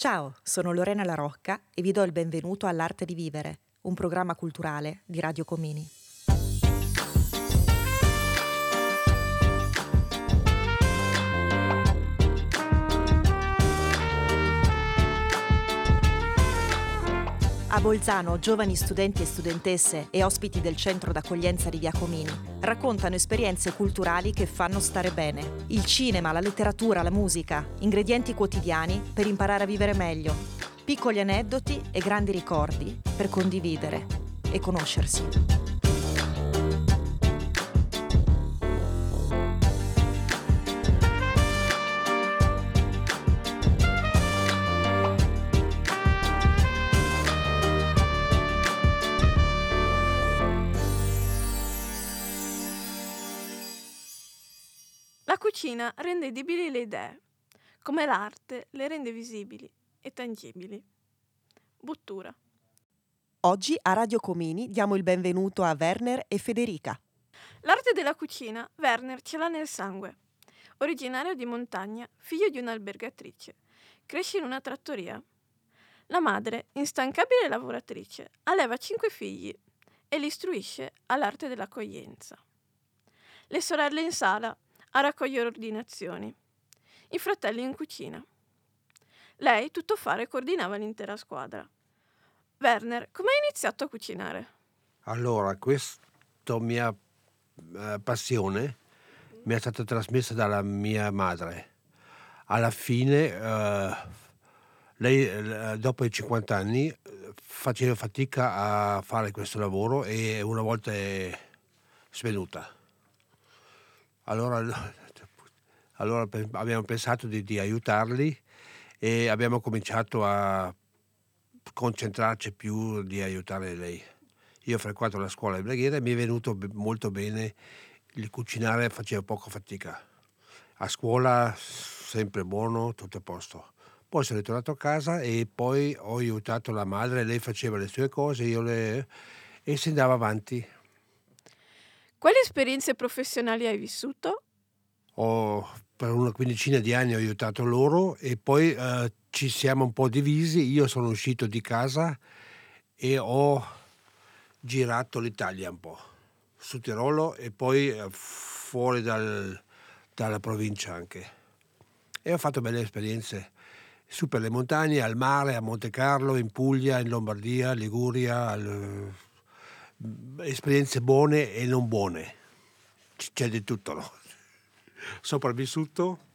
Ciao, sono Lorena La Rocca e vi do il benvenuto all'Arte di Vivere, un programma culturale di Radio Comini. A Bolzano, giovani studenti e studentesse e ospiti del centro d'accoglienza di Via Comini raccontano esperienze culturali che fanno stare bene. Il cinema, la letteratura, la musica, ingredienti quotidiani per imparare a vivere meglio. Piccoli aneddoti e grandi ricordi per condividere e conoscersi. Cucina rende edibili le idee, come l'arte le rende visibili e tangibili. Buttura. Oggi a Radio Comini diamo il benvenuto a Werner e Federica. L'arte della cucina Werner ce l'ha nel sangue. Originario di montagna, figlio di un'albergatrice, cresce in una trattoria. La madre, instancabile lavoratrice, alleva cinque figli e li istruisce all'arte dell'accoglienza. Le sorelle in sala a raccogliere ordinazioni, i fratelli in cucina. Lei, tutto fare, coordinava l'intera squadra. Werner, come hai iniziato a cucinare? Allora, questa mia uh, passione mi è stata trasmessa dalla mia madre. Alla fine, uh, lei uh, dopo i 50 anni faceva fatica a fare questo lavoro e una volta è svenuta allora, allora abbiamo pensato di, di aiutarli e abbiamo cominciato a concentrarci più di aiutare lei. Io ho frequentato la scuola di Breghiera e mi è venuto molto bene il cucinare, facevo poco fatica. A scuola sempre buono, tutto a posto. Poi sono ritornato a casa e poi ho aiutato la madre, lei faceva le sue cose io le... e si andava avanti. Quali esperienze professionali hai vissuto? Ho, per una quindicina di anni ho aiutato loro e poi eh, ci siamo un po' divisi. Io sono uscito di casa e ho girato l'Italia un po', su Tirolo e poi eh, fuori dal, dalla provincia anche. E ho fatto belle esperienze su per le montagne, al mare, a Monte Carlo, in Puglia, in Lombardia, Liguria, al, esperienze buone e non buone. C'è di tutto, no? Sopravvissuto?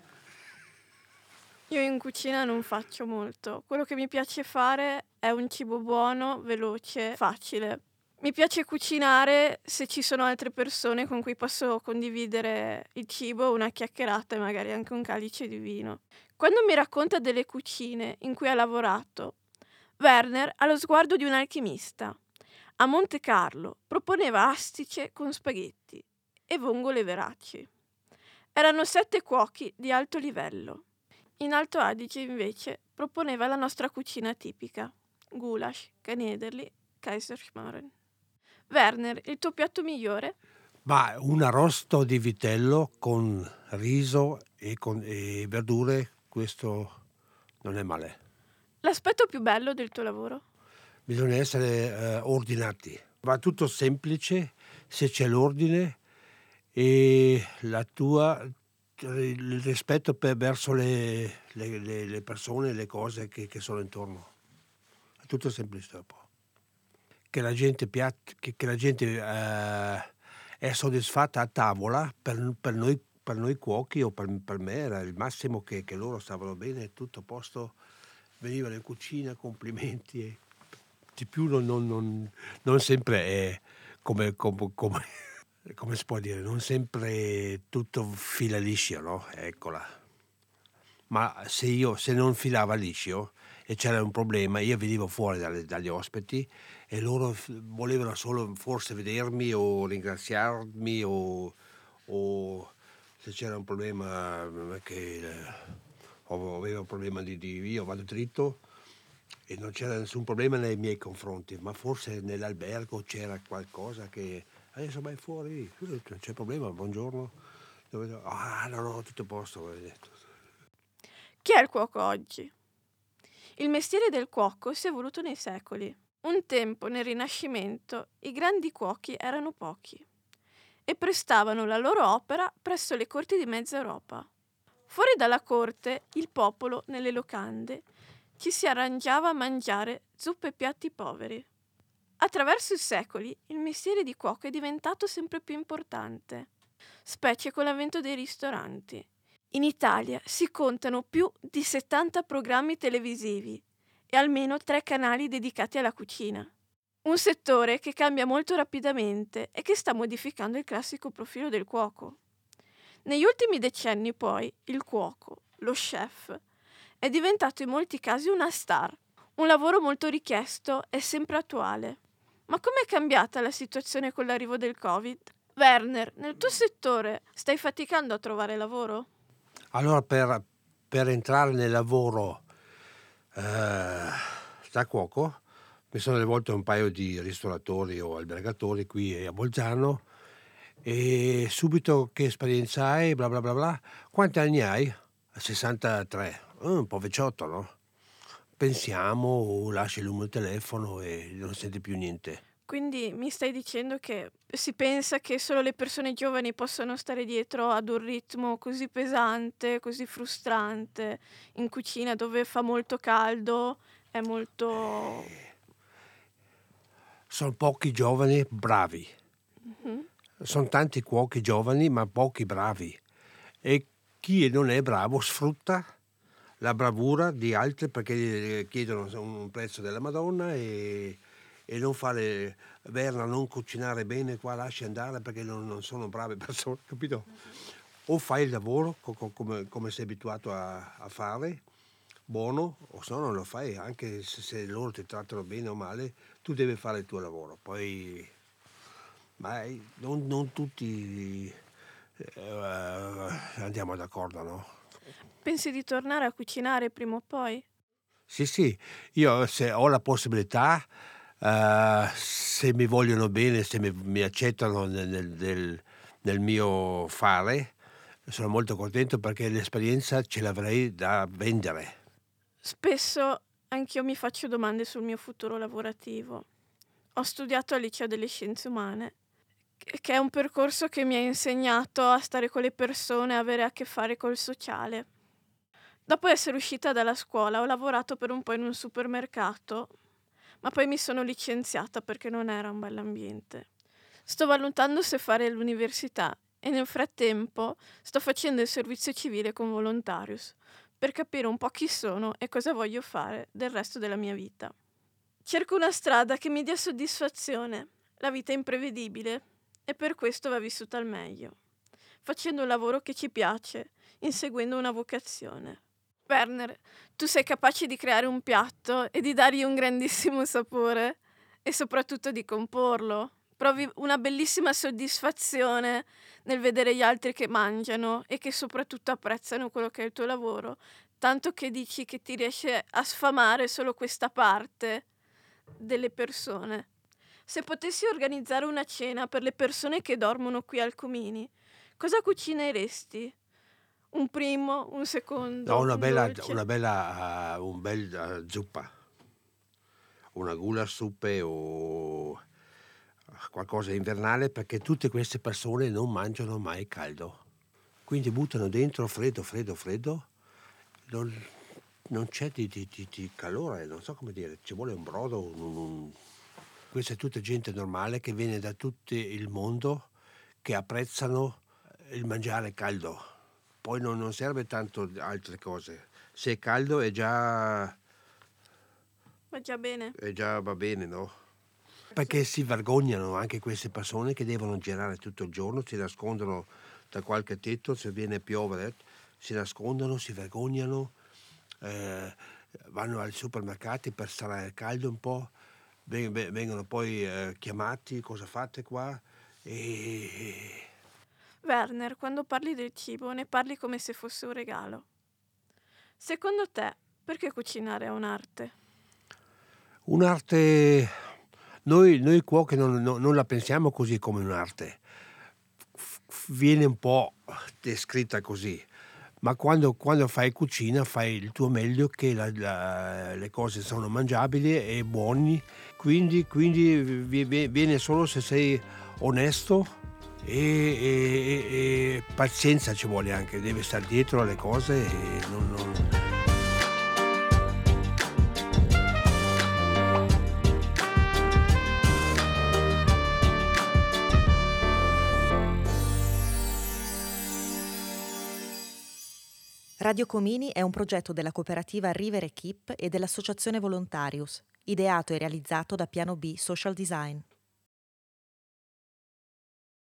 Io in cucina non faccio molto. Quello che mi piace fare è un cibo buono, veloce, facile. Mi piace cucinare se ci sono altre persone con cui posso condividere il cibo, una chiacchierata e magari anche un calice di vino. Quando mi racconta delle cucine in cui ha lavorato, Werner ha lo sguardo di un alchimista. A Monte Carlo proponeva astice con spaghetti e vongole veraci. Erano sette cuochi di alto livello. In Alto Adige invece proponeva la nostra cucina tipica, goulash, canederli, kaiserschmarren. Werner, il tuo piatto migliore? Ma un arrosto di vitello con riso e, con, e verdure, questo non è male. L'aspetto più bello del tuo lavoro? Bisogna essere eh, ordinati. Va tutto semplice se c'è l'ordine e tua, il rispetto per, verso le, le, le, persone e le cose che, che, sono intorno. È tutto semplice dopo. Che la gente, piat, che, che la gente eh, è soddisfatta a tavola per, per, noi, per noi, cuochi o per, per, me era il massimo che, loro stavano bene, tutto a posto, venivano in cucina, complimenti di più non, non, non, non sempre è come, come, come, come, si può dire, non sempre tutto fila liscio, no? Eccola. Ma se io, se non filava liscio e c'era un problema, io venivo fuori dalle, dagli ospiti e loro volevano solo forse vedermi o ringraziarmi o, o se c'era un problema che eh, avevo un problema di, di io vado dritto e non c'era nessun problema nei miei confronti, ma forse nell'albergo c'era qualcosa che adesso vai fuori, non c'è problema, buongiorno. Ah, no, no, tutto a posto. Chi è il cuoco oggi? Il mestiere del cuoco si è evoluto nei secoli. Un tempo, nel Rinascimento, i grandi cuochi erano pochi e prestavano la loro opera presso le corti di mezza Europa. Fuori dalla corte, il popolo, nelle locande, ci si arrangiava a mangiare zuppe e piatti poveri. Attraverso i secoli, il mestiere di cuoco è diventato sempre più importante, specie con l'avvento dei ristoranti. In Italia si contano più di 70 programmi televisivi e almeno tre canali dedicati alla cucina. Un settore che cambia molto rapidamente e che sta modificando il classico profilo del cuoco. Negli ultimi decenni poi il cuoco, lo chef, è diventato in molti casi una star, un lavoro molto richiesto e sempre attuale. Ma com'è cambiata la situazione con l'arrivo del Covid? Werner, nel tuo settore stai faticando a trovare lavoro? Allora per, per entrare nel lavoro eh, da cuoco mi sono rivolto a un paio di ristoratori o albergatori qui a Bolzano e subito che esperienza hai, bla bla bla bla. Quanti anni hai? 63. Oh, un po' vecchiotto, no? Pensiamo, lasci il numero di telefono e non senti più niente. Quindi mi stai dicendo che si pensa che solo le persone giovani possano stare dietro ad un ritmo così pesante, così frustrante, in cucina dove fa molto caldo, è molto... Sono pochi giovani bravi. Mhm. Sono tanti cuochi giovani, ma pochi bravi. E chi non è bravo sfrutta la bravura di altri perché chiedono un prezzo della Madonna e, e non fare Verna non cucinare bene qua lasci andare perché non, non sono brave persone capito o fai il lavoro co- co- come, come sei abituato a, a fare buono o se no non lo fai anche se, se loro ti trattano bene o male tu devi fare il tuo lavoro poi ma eh, non, non tutti eh, andiamo d'accordo no? Pensi di tornare a cucinare prima o poi? Sì, sì, io se ho la possibilità, eh, se mi vogliono bene, se mi, mi accettano nel, nel- nel- mio fare, sono molto contento perché l'esperienza ce l'avrei da vendere. Spesso anch'io mi faccio domande sul mio futuro lavorativo. Ho studiato al liceo delle scienze umane, che che è un percorso che mi ha insegnato a stare con le persone, a avere a che fare col sociale. Dopo essere uscita dalla scuola ho lavorato per un po' in un supermercato, ma poi mi sono licenziata perché non era un bell'ambiente. Sto valutando se fare l'università e nel frattempo sto facendo il servizio civile con Volontarius per capire un po' chi sono e cosa voglio fare del resto della mia vita. Cerco una strada che mi dia soddisfazione. La vita è imprevedibile e per questo va vissuta al meglio, facendo un lavoro che ci piace, inseguendo una vocazione. Werner, tu sei capace di creare un piatto e di dargli un grandissimo sapore e soprattutto di comporlo. Provi una bellissima soddisfazione nel vedere gli altri che mangiano e che soprattutto apprezzano quello che è il tuo lavoro, tanto che dici che ti riesce a sfamare solo questa parte delle persone. Se potessi organizzare una cena per le persone che dormono qui al Comini, cosa cucineresti? Un primo, un secondo? No, una un bella, dolce? una bella, uh, un bel uh, zuppa, una gula suppe o qualcosa di invernale perché tutte queste persone non mangiano mai caldo. Quindi buttano dentro freddo, freddo, freddo. Non, non c'è di, di- di- di calore, non so come dire, ci vuole un brodo. un- un- Questa è tutta gente normale che viene da tutto il mondo che apprezzano il mangiare caldo. Poi non, non serve tanto altre cose. Se è caldo è già, Va già bene. è già va bene, no? Perché si vergognano anche queste persone che devono girare tutto il giorno, si nascondono da qualche tetto, se viene a piovere, si nascondono, si vergognano, eh, vanno ai supermercati per stare al caldo un po', ven- ven- vengono poi eh, chiamati, cosa fate qua? E Werner, quando parli del cibo ne parli come se fosse un regalo. Secondo te, perché cucinare è un'arte? Un'arte, noi, noi cuochi non, non- non la pensiamo così come un'arte, viene un po' descritta così, ma quando, quando fai cucina fai il tuo meglio che la, la, le cose sono mangiabili e buone, quindi, quindi viene solo se sei onesto e, e, e, pazienza ci vuole anche, devi stare dietro alle cose e non, non Radio Comini è un progetto della cooperativa River Equip e dell'associazione Volontarius, ideato e realizzato da Piano B Social Design.